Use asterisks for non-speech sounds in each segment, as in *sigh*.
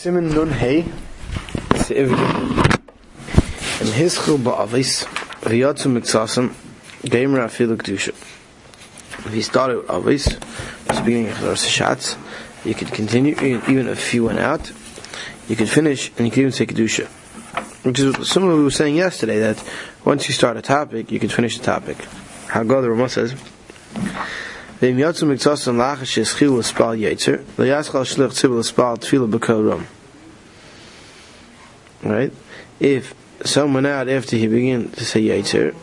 Siman Nun Hey, Seivim, and Hischel Ba'avis, V'yatzu Mitzasam, Gamer Afilu Kedusha. If you started with Avis, it's beginning of the Shatz, you could continue, even if you went out, you could finish, and you could even say Kedusha. Which is similar to we were saying yesterday, that once you start a topic, you can finish the topic. How God the Ramah says, ואם יוצא מקצוסם לאחר שהסחילו לספל יצר, לא יסחל שליח ציבור לספל תפילה בכל רום. Right? If someone out after he begin to say yetzer,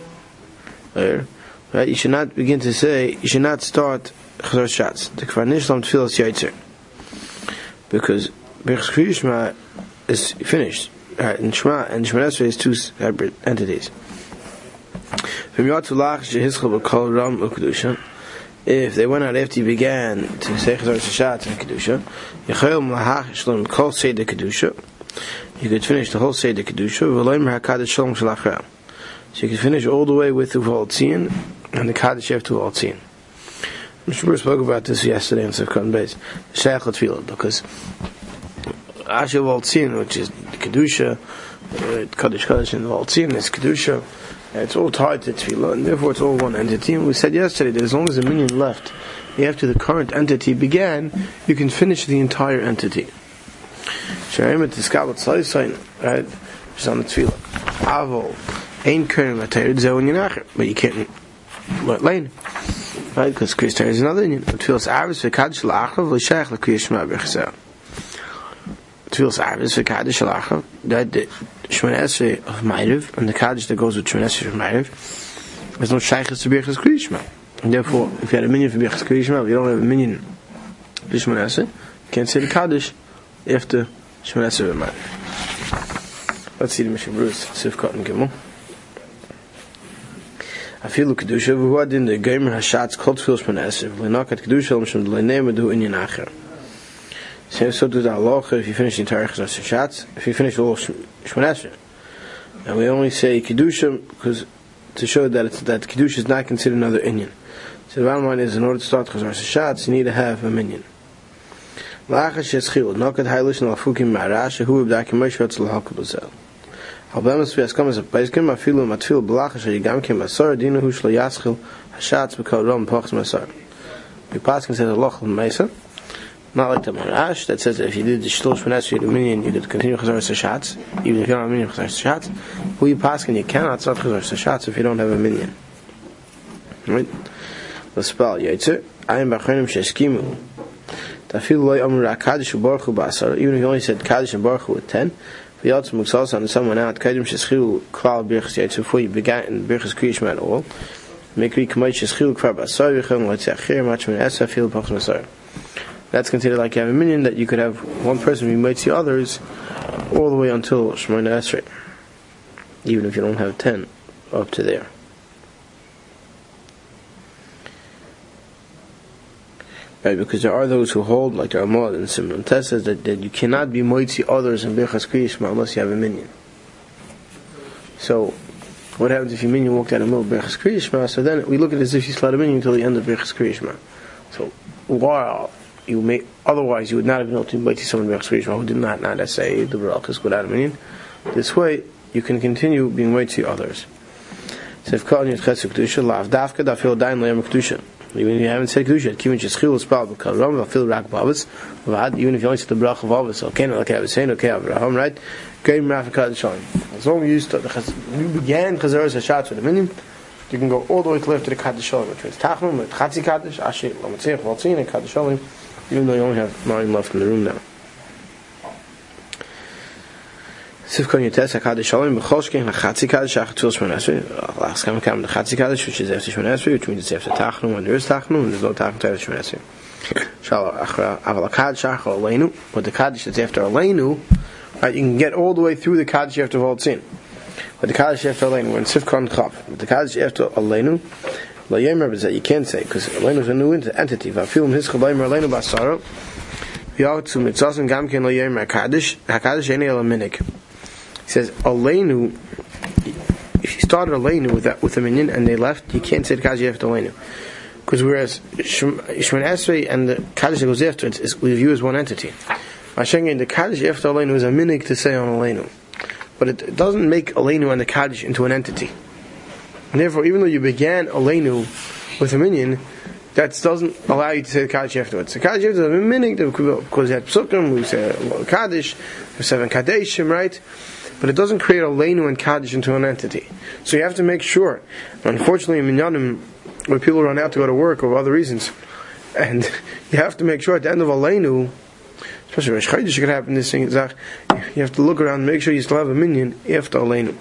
right, you should not begin to say, you should not start chazar shots. The kvar nishlam tfilas yetzer. Because Birchas Kriyishma is finished. Right, and Shema and Shema Esrei is two separate entities. From Yatzu Lach Shehischel B'Kol Ram U'Kedusha, if they went out after you began to say Chazar Sashat and Kedusha, Yechayel Mahach Shalom Kol Seder Kedusha, you could finish the whole Seder Kedusha, V'loim HaKadosh Shalom Shalachram. So you could finish all the way with the Voltzion and the Kaddish after Voltzion. Mr. Bruce spoke about this yesterday in Sefkan Beis, Shaykh Tefillah, because Asher Voltzion, which is Kedusha, uh, Kaddish Kaddish and Voltzion is Kedusha, it's all tied to tefillah, and therefore it's all one entity. And we said yesterday that as long as a minyan left after the current entity began, you can finish the entire entity. The right? Just on the tefillah. Avol, Ein Kern Latayr, Zeon Yinacher. But you can't let lane. Right? Because Kriyas is another Indian. Tefillah's Avis, V'Kadish L'Achav, L'Shayach L'Kriyas Shema B'Chesel. Tefillah's Avis, V'Kadish L'Achav, that the Shemon Esrei of Ma'ariv, and the Kaddish that goes with Shemon Esrei of Ma'ariv, there's no Shaykhs to Birchas Kriyishma. And therefore, if you had a minion for Birchas Kriyishma, if you don't have a minion for Shemon Esrei, you can't say the Kaddish after Shemon Esrei of Ma'ariv. Let's see the Mishnah Bruce, Sifkat and Gimel. אפילו קדושה, והוא הדין דגיימר השעץ כל תפיל שמונה עשר, ולנקת קדושה למשום דלנאמה דהו עניין אחר. So, so do the halacha if you finish the entire Chazar Shatz, if you finish all Shmonesher. And we only say Kedusha because to show that it's, that Kedusha is not considered another Inyan. So the bottom line is in order to start Chazar Shatz, you need to have a minyan. Paiskim, Afilu Matfil Kim Dinu Yaschil, Hashatz Rom Masar. The Allah Mesa. Not like the Marash that says that if you did the Shlosh Manas you minyan, you could continue Chazar Sashatz, even if you don't have a minyan Chazar Sashatz. You pass you cannot start Chazar Sashatz if you don't have a minyan. Right? The spell Yaitzer, Ayim Bachanim Sheskimu. Tafil loy amur HaKadosh Baruch Hu Ba'asar, even if you only said Kadosh and Baruch with 10, V'yatz Muksal and someone out, Kadim Sheschilu Kval Birchas Yaitzer, before you began in Birchas Kriyishma at all, Mikri Kamay Sheschilu Kvar Ba'asar, V'chon L'tzachir, Machman Esa, Fil Pachs Masar that's considered like you have a minyan that you could have one person who might see others all the way until Shemona Esrei. Even if you don't have ten up to there. Right, because there are those who hold, like the Ramad and Simon Tess says, that, that you cannot be moitzi others in Birchas Kriyishma unless you have a minyan. So, what happens if your minyan walked out of the middle of Birchas Kriyishma? So then we look at it as if you slid a minyan until the end of Birchas Kriyishma. So, while you may otherwise you would not have been able to invite someone who did not not say the brachas without minyan. This way you can continue being right to others. Even if you haven't said kedusha, kivin sheschil spal b'karam dafil rak bavas vad even if you only said the bracha of avos okay like I was saying okay Abraham right game rafika shalom. As long as you start the you began chazar hashatz with a minyan. You can go all the way to left to the Kaddish Shalom, which means Tachnum, with Chatzi Kaddish, Asher, Lamatzich, Valtzin, and Kaddish Shalom even though you only have nine left in the room now. Sifkon Yotes HaKadosh Shalom B'choshkein HaChatzi Kaddish Achatfil Shmon Esrei. Last time come the Chatzi Kaddish which is after Shmon Esrei which means it's after Tachnum when there is Tachnum and there's no Tachnum after Shmon Esrei. *laughs* Shalom Aval HaKadosh Achar Aleinu. But the Kaddish that's after Aleinu right? You can get all the way through the Kaddish after Voltzin but the Kaddish after Aleinu when Sifkon Chav but the Kaddish after Aleinu La Yemer is that you can't say because Aleinu is a new entity. Va'afilum hischel b'aymer Aleinu b'asaro. V'yatzu mitzasim gam ken La Yemer hakadosh hakadosh eni el minik. He says Aleinu. If you started Aleinu with that with a minyan and they left, you can't say the Kaddish after Aleinu. Because whereas Shemon Esrei and the Kaddish that goes after it is we view as one entity. Mashengen, the Kaddish after Aleinu is a minig to say on Aleinu. But it, doesn't make Aleinu and the Kaddish into an entity. And therefore, even though you began Aleinu with a minyan, that doesn't allow you to say the Kaddish afterwards. The Kaddish afterwards is a minig, because you had Psukim, we say Kaddish, we seven Kaddishim, right? But it doesn't create Aleinu and Kaddish into an entity. So you have to make sure. Unfortunately, in Minyanim, where people run out to go to work or other reasons, *laughs* and you have to make sure at the end of Aleinu, especially when Shchaydish could happen, this thing, you have to look around and make sure you still have a minyan after Aleinu.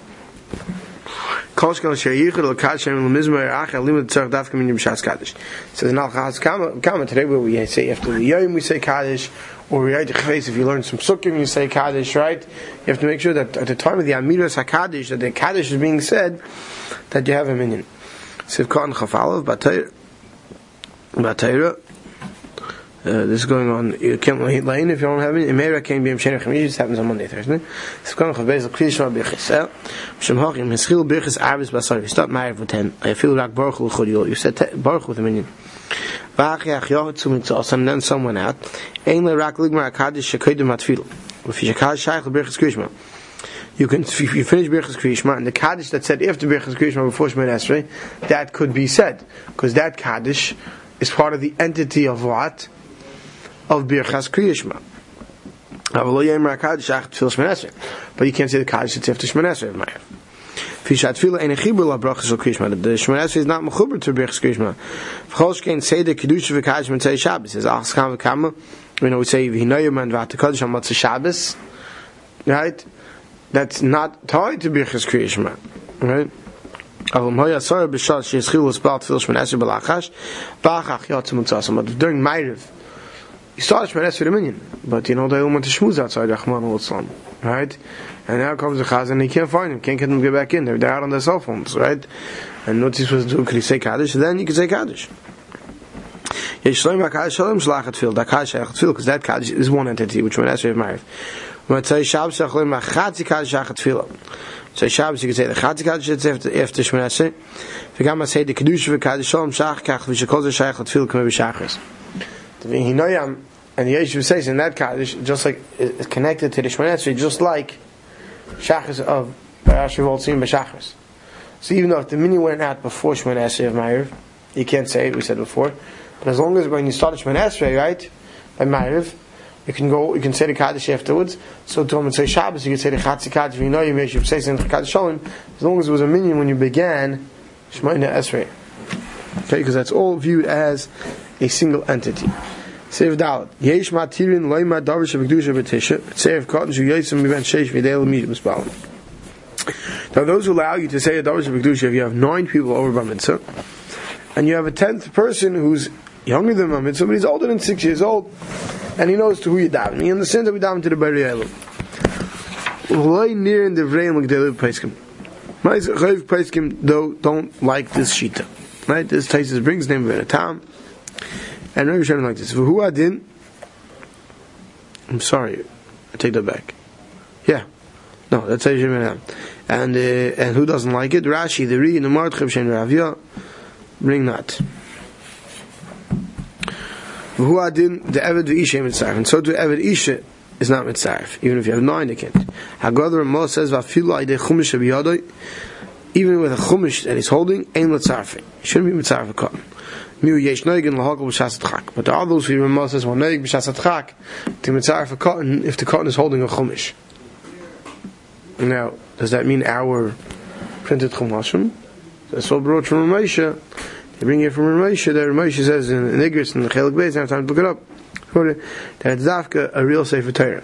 Koshkal sheyichud al kashem al mizmer achel limud tzarch dafka min yimshas kaddish. Says in al chaz kama today where we say after the yom we say kaddish, or we write if you learn some sukkim you say kaddish, right? You have to make sure that at the time of the amiras hakaddish that the kaddish is being said, that you have a minyan. Sivkon chafalav batayra batayra uh, this is going on. You can't lane if you don't have it. Imera came be Mshenech Chamish. This happens on Monday, Thursday. It's going to Bezel Krishma Birchis. Shem Hachim Hischil Birchis Arbis Basar. Start Meir for ten. I feel like Baruch L'Chodiol. You said Baruch with a minion. V'achiyach Yohet Tzum Mitzos. And then someone out. Ein Le Rak Ligmar Akadish Shekoidim Atfil. If you Shekadish Shaykh Birchis Krishma. You can, if you finish Birchas Krishma, and the Kaddish that said after Birchas Krishma before Shemon Esrei, that could be said. Because that Kaddish is part of the entity of what? of Birchas Kriyishma. But you can't say the Kaddish, it's after Shmanesra. The Shemanesra is not mechuber to Birchas Kriyishma. V'cholshkein say the Kedusha v'Kaddish Mitzay Shabbos. As Achskam v'Kamma, you know, we say V'hinoyim and V'atakadish on Matzah Shabbos. Right? That's not tied to Birchas Kriyishma. Right? aber im heuer soll beschat sie schilus bald viel bachach ja zum zusammen during meirev you start Shemon Esrei minyan, but you know they all went to schmooze outside Rahman al right? And now comes the Chaz and he can't find him, can't get them to get back in. They're, out on their cell phones, right? And what's he supposed to do? Could he say Kaddish? Then you can say Kaddish. Yesh Shloim HaKaddish Shalom Shlachat Fil, that Kaddish Shalachat Fil, because that Kaddish is one entity, which Shemon Esrei married. When I say Shabbos Shachlim HaChatzi Kaddish Shalachat Fil. So Shabbos you can say the Chatzi Kaddish after, after Shemon Esrei. You can say the Kedusha v'Kaddish Shalom Shach Kach v'Shekol Zeh Shalachat Fil Kamei B'Shachris. The V'Hinoyam and the Yeshiva says in that Kaddish, just like it's connected to the Shemon just like Shachas of Rashi Voltzim B'Shachas. So even though if the mini went out before Shemon Esrei of Ma'ariv, you can't say it, we said before, but as long as when you start Shemon Esrei, right, by Ma'ariv, you can go, you can say the Kaddish afterwards. So to and say Shabbos, you can say the Chatzi Kaddish, you know you may the Kaddish Shalom, as long as it was a minyan when you began Shemon Esrei. Okay, because that's all viewed as a single entity. Dalet. Yesh matirin b'tisha. Sev cotton shu sheish. Now those who allow you to say a davar shevekdusha, if you have nine people over bar mitzvah, and you have a tenth person who's younger than bar mitzvah, but he's older than six years old, and he knows to who you daven. He understands that we daven to the Bari Elam. Loy near in the. My chayv paiskim though don't like this shita. Right? This Taisus brings name of a town. And Rabbi Shem like this. Who adin? I'm sorry, I take that back. Yeah, no, that's Shem And uh, and who doesn't like it? Rashi, the Ri, Martchev Shem Ravia, bring that. Who adin the Eved v'Isha mitzaref, and so to Eved Isha is not mitzaref, even if you have nine, they can't. Haggadah Ramah says v'afilu aydei chumash even with a chumash that he's holding, ain't mitzaref. Shouldn't be mitzaref cotton. Miu yesh noigen lahagel b'shas atchak. But there are those who Ramah says, well, noig b'shas atchak, to mitzar for cotton, if the cotton is holding a chumash. Now, does that mean our printed chumashim? That's all brought from Ramesha. They bring it from Ramesha, that Ramesha says in, in Igris, in the Chelik Beis, I have time to look it up, that it's Dafka, a real Sefer Torah.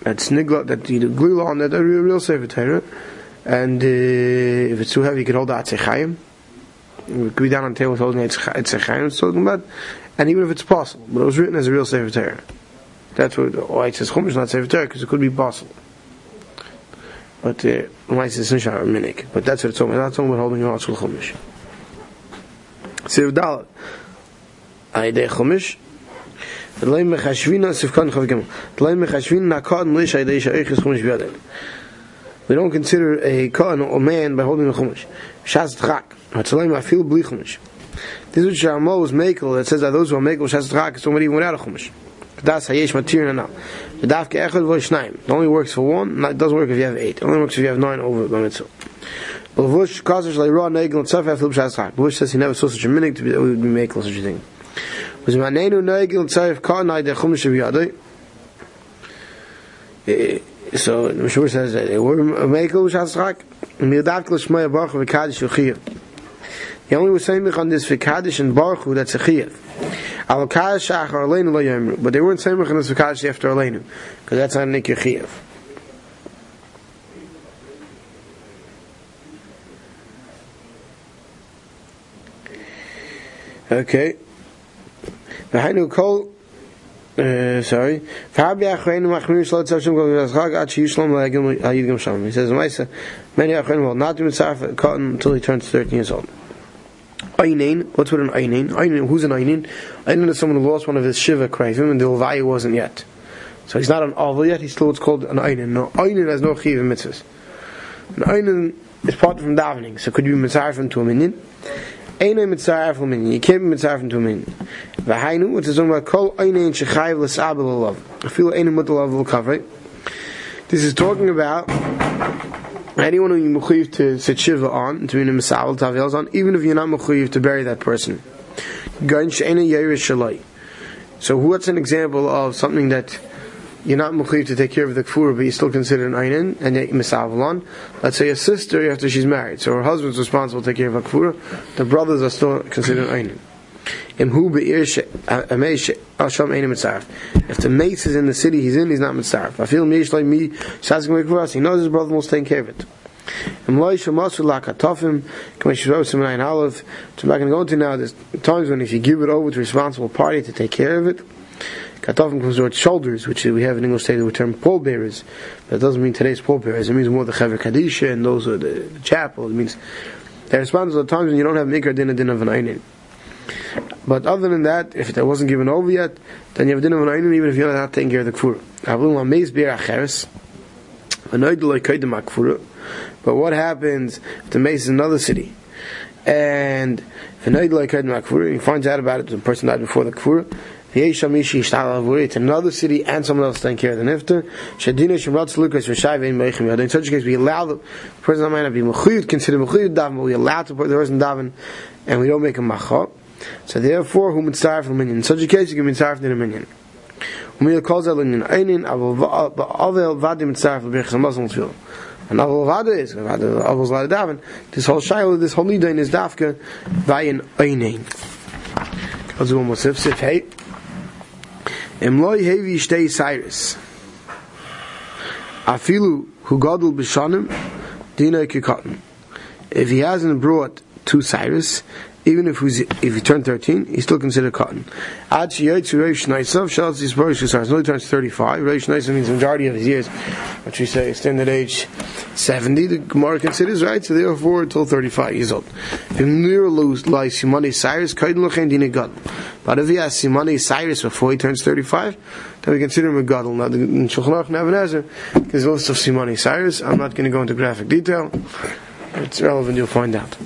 That's nigla, that you glue on that, a real, real Sefer Torah. And uh, if it's too heavy, you can hold the Atzechayim we could be down on the table holding it's it's a chaim it's talking about, and even if it's possible, but it was written as a real sefer Torah. That's what why it says chumash not sefer Torah because it could be possible. But uh, why says sunshine minik? But that's what it's talking about. Not talking about holding your article chumash. Sefer dalat. Ayde chumash. L'ay mechashvina sifkan chavgam. L'ay mechashvina nakad lish ayde shayich chumash biyadin. We don't consider a kohen or man by holding a chumash. Shas tchak. Chumash. This is what Shamal was makel that says that those who are makel shas tchak is somebody without a chumash. Das hayesh matir now. The dafke echad v'shnaim. It only works for one. It doesn't work if you have eight. It only works if you have nine over the mitzvah. But Vush causes like raw negel and tzaf after l'bshas chag. Vush says he never saw such a minig to be would be making such a thing. Was negel and tzaf ka nai de chumash v'yadoi. Eh, eh, so the Mishur says that they were makel l'bshas chag. He only was saying on this v'kadish and baruch that's a chiyah. Al achar aleinu lo yomru. But they weren't saying on this v'kadish after aleinu. Because that's not a nikir chiyah. Okay. V'hainu kol uh, sorry. Fa'abi achreinu machmir shlo tzav shem kol v'azchag ad sheyishlom la'agim ha'yid gam shalom. He says, Maisa, many achreinu will not do mitzvah cotton until he turns 13 years old. Einin, what's with an Einin? Einin, who's an Einin? Einin is someone who lost one of his Shiva Krayvim and the Levi wasn't yet. So he's not an Avil yet, he's still what's called an Einin. No, Einin has no Chiv mitzvahs. An Einin is part from davening, so could you be mitzvah from to a minyan? Einin mitzvah from minyan, you can't be mitzvah from to a minyan. V'hainu, which is talking about Kol Einin Shechayiv L'Sabel Olav. I feel Einin Mutal Olav L'Kavre. This is talking about anyone who you mechuyev to sit shiva on, to be in a misabel tavel on, even if you're not mechuyev to bury that person. So what's an example of something that you're not mechuyev to take care of the kfura, but you still consider an einin and yet misabel on? Let's say a sister after she's married, so her husband's responsible to take care of a kfura, the brothers are still considered einin. If the mace is in the city he's in, he's not mitzaref. I feel mish like me, he knows his brother will take care of it. I'm not going to go into now, there's times when if you give it over to a responsible party to take care of it, Katofim comes with shoulders, which we have in English today the term pallbearers. That doesn't mean today's pallbearers. It means more the Chevra Kadisha and those are the, the chapel. It means they're responsible at times when you don't have Mikra Din Din of an Einin. But other than that, if that wasn't given over yet, then you have dinner of an even if you're not taking care of the kfur. But what happens if the mace is another city? And if he finds out about it, the person died before the kfur, another city and someone else taking care of the nifter. In such a case, we allow the person might not be mechuyut, consider mechuyut daven, but we allow to put the person daven, and we don't make a machah. So therefore, who mitzaref from minyan? In such a case, you can mitzaref a minyan. Umiyah calls out in einin, avel vadim mitzaref l'birchas ha-Muslim tefillah. And avel vada is, avel zlada daven, this whole shayla, this whole nidain is dafka, vayin einin. Calls one more sif, sif, hey. Emloi hevi shtei cyrus. Afilu hu gadol b'shanim, dina kikotin. If he hasn't brought two cyrus, even if he's if he turned 13, he's still considered cotton. Ad sheyotzu he turns 35. Reish naisav means the majority of his years, which we say standard age 70. The Gemara considers right, so therefore until 35 years old. But if he has simani Cyrus before he turns 35, then we consider him a gadol. Now, in Shulchan Aruch Nebuchadnezzar, there's a list of simani Cyrus. I'm not going to go into graphic detail. It's relevant, you'll find out.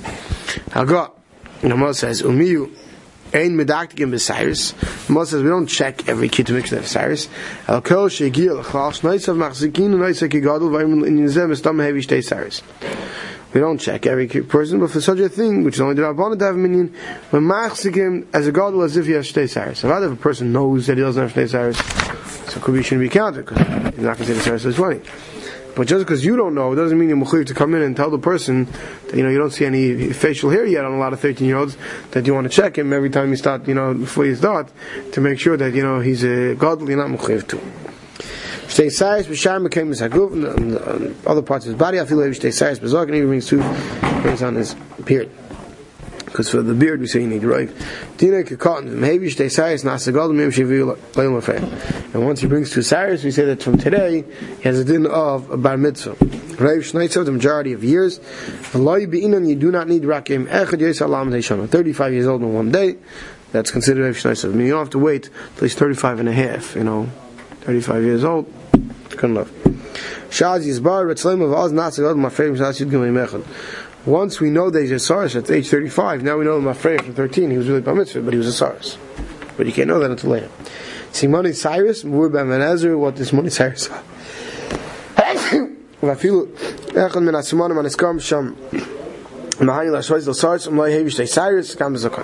I'll Hagot. Ramah says, Umiyu, Ein medaktikim b'Cyrus. Ramah says, we don't check every kid to they have Cyrus. El kol she'gir l'chlas, noisav machzikin, noisav kigadol, vayim in yizem, estam heavy shtei. We don't check every person, but for such a thing, which is only the Rabbanah to have a minyan, we're machzikim as a gadol as if he has shtei Cyrus. If a person knows that he doesn't have shtei Cyrus, so could be shouldn't be counted, because he's not considered Cyrus as 20. But just because you don't know, it doesn't mean you're mechuyev to come in and tell the person that you know you don't see any facial hair yet on a lot of 13 year olds that you want to check him every time you start, you know, before you start to make sure that you know he's a godly, not mechuyev to. Stay size, b'shar became the government and other parts of his body. I feel like size, b'zog, and he brings two brings on his beard. Because for the beard we say you need right. Dina cotton maybe stay size nasagol mim shivu And once he brings two sires, we say that from today he has a din of a bar mitzvah. Rav Schneitzer, the majority of years. Allah be'inan you do not need rakim echad yesalam deishana. Thirty five years old in one day. That's considered Rav Schneitzer. I mean you don't have to wait till he's 35 and a half, you know. 35 years old. Good enough. Shaz Yizbar, Retzlem of Oz Nasagod, my favorite Shaz Yid Gimel Mechad. Once we know that he's a Saras at age 35, now we know him afraid from 13, he was really Bar Mitzvah, but he was a Saras. But you can't know that until later. Simoni Cyrus, Mur Ben Menezer, what is Simoni Cyrus? ואפילו אחד מן הסימונים הנזכר שם מהני להשויז לסארס ומלא הביש די סיירס גם בזכר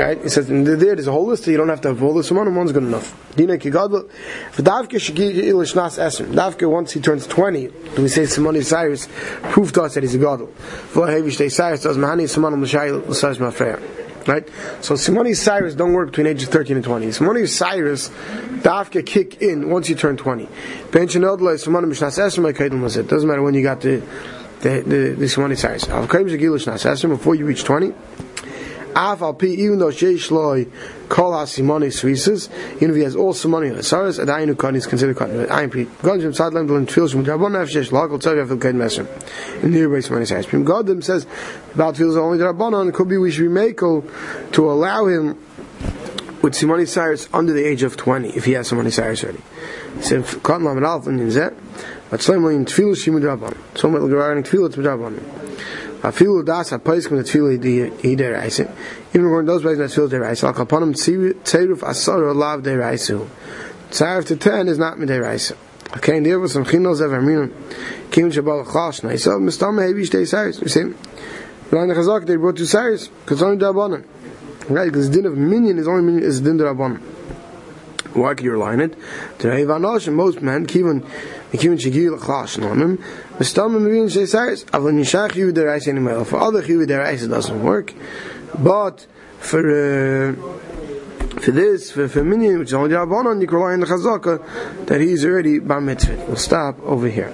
Right? It says in the, there there's a whole list. You don't have to have all the simon. One's good enough. Dina kigadol. For davke shigi ilish nas esrim. Davke once he turns twenty, do we say simon Cyrus? Proof to us that he's a gadol. For hevish day Cyrus does mahani simon l'shayil l'sayis mafreya. Right? So Simoni Cyrus don't work between ages 13 and 20. Simoni Cyrus, Dafka kick in once you turn 20. Doesn't matter when you got the the the, the Simoni Cyrus. Before you reach 20. Af al even though sheish loy kol ha simoni svises, even if he has all simoni hasaras, adayinu kan is considered kan. Ayin pi, God jim sad lem dolan tefillah shum drabon af sheish kol tzav yafil kain mesem. In the nearby simoni says. Pim God them says, about tefillah only drabonon, could be we should be makel to allow him with Simoni Cyrus under the age of 20, if he has Simoni Cyrus already. So, Katan Lamed Alf, and Yinzet, but Slim in Tefillah Shimud Rabban. So, Met L'Gerar Tefillah Tzmud Rabban. Afilu das when the tefillah he deraisa. Even when those places that tefillah deraisa, al kapanim tzeruf asar a lav deraisu. Tzarif to ten is not mideraisa. Okay, and there was some chinos of Arminum. Kim Shabbat Chash. Now he said, Mistama heavy stay Cyrus. You see, Ryan Chazak, they brought two Cyrus, because only the Rabbanan. Right, because the din of minyan is only minyan, is the din Rabbanan. Why can you rely on it? Most men, kivan kivan shigil klash nonim. Mistamim mivin sheisaris. Avon yishach yu derais animal. For other yu derais it doesn't work, but for. Uh, for this, for, for Minyan, which is only Rabbanon, you can rely on the chazaka, that he's already by Mitzvah. We'll stop over here.